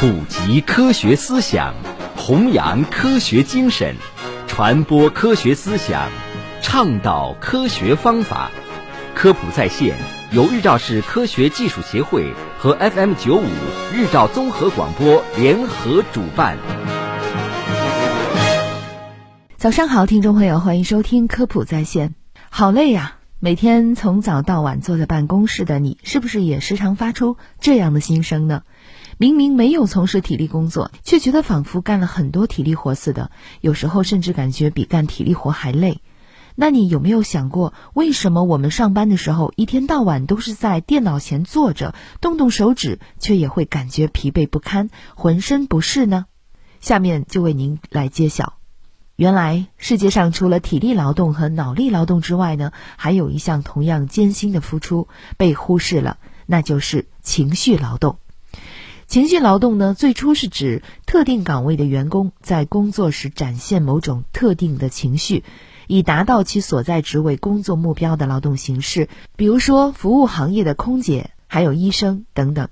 普及科学思想，弘扬科学精神，传播科学思想，倡导科学方法。科普在线由日照市科学技术协会和 FM 九五日照综合广播联合主办。早上好，听众朋友，欢迎收听科普在线。好累呀，每天从早到晚坐在办公室的你，是不是也时常发出这样的心声呢？明明没有从事体力工作，却觉得仿佛干了很多体力活似的，有时候甚至感觉比干体力活还累。那你有没有想过，为什么我们上班的时候一天到晚都是在电脑前坐着，动动手指却也会感觉疲惫不堪、浑身不适呢？下面就为您来揭晓。原来世界上除了体力劳动和脑力劳动之外呢，还有一项同样艰辛的付出被忽视了，那就是情绪劳动。情绪劳动呢，最初是指特定岗位的员工在工作时展现某种特定的情绪，以达到其所在职位工作目标的劳动形式。比如说，服务行业的空姐，还有医生等等。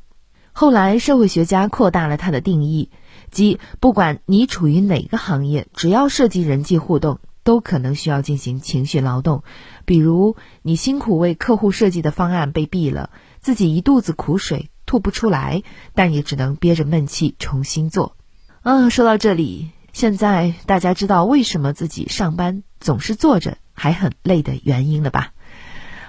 后来，社会学家扩大了它的定义，即不管你处于哪个行业，只要涉及人际互动，都可能需要进行情绪劳动。比如，你辛苦为客户设计的方案被毙了，自己一肚子苦水。吐不出来，但也只能憋着闷气重新做。嗯，说到这里，现在大家知道为什么自己上班总是坐着还很累的原因了吧？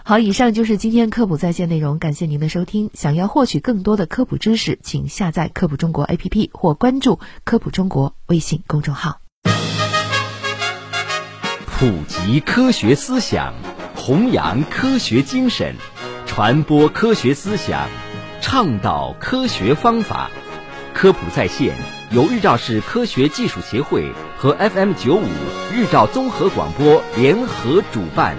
好，以上就是今天科普在线内容，感谢您的收听。想要获取更多的科普知识，请下载科普中国 APP 或关注科普中国微信公众号。普及科学思想，弘扬科学精神，传播科学思想。倡导科学方法，科普在线由日照市科学技术协会和 FM 九五日照综合广播联合主办。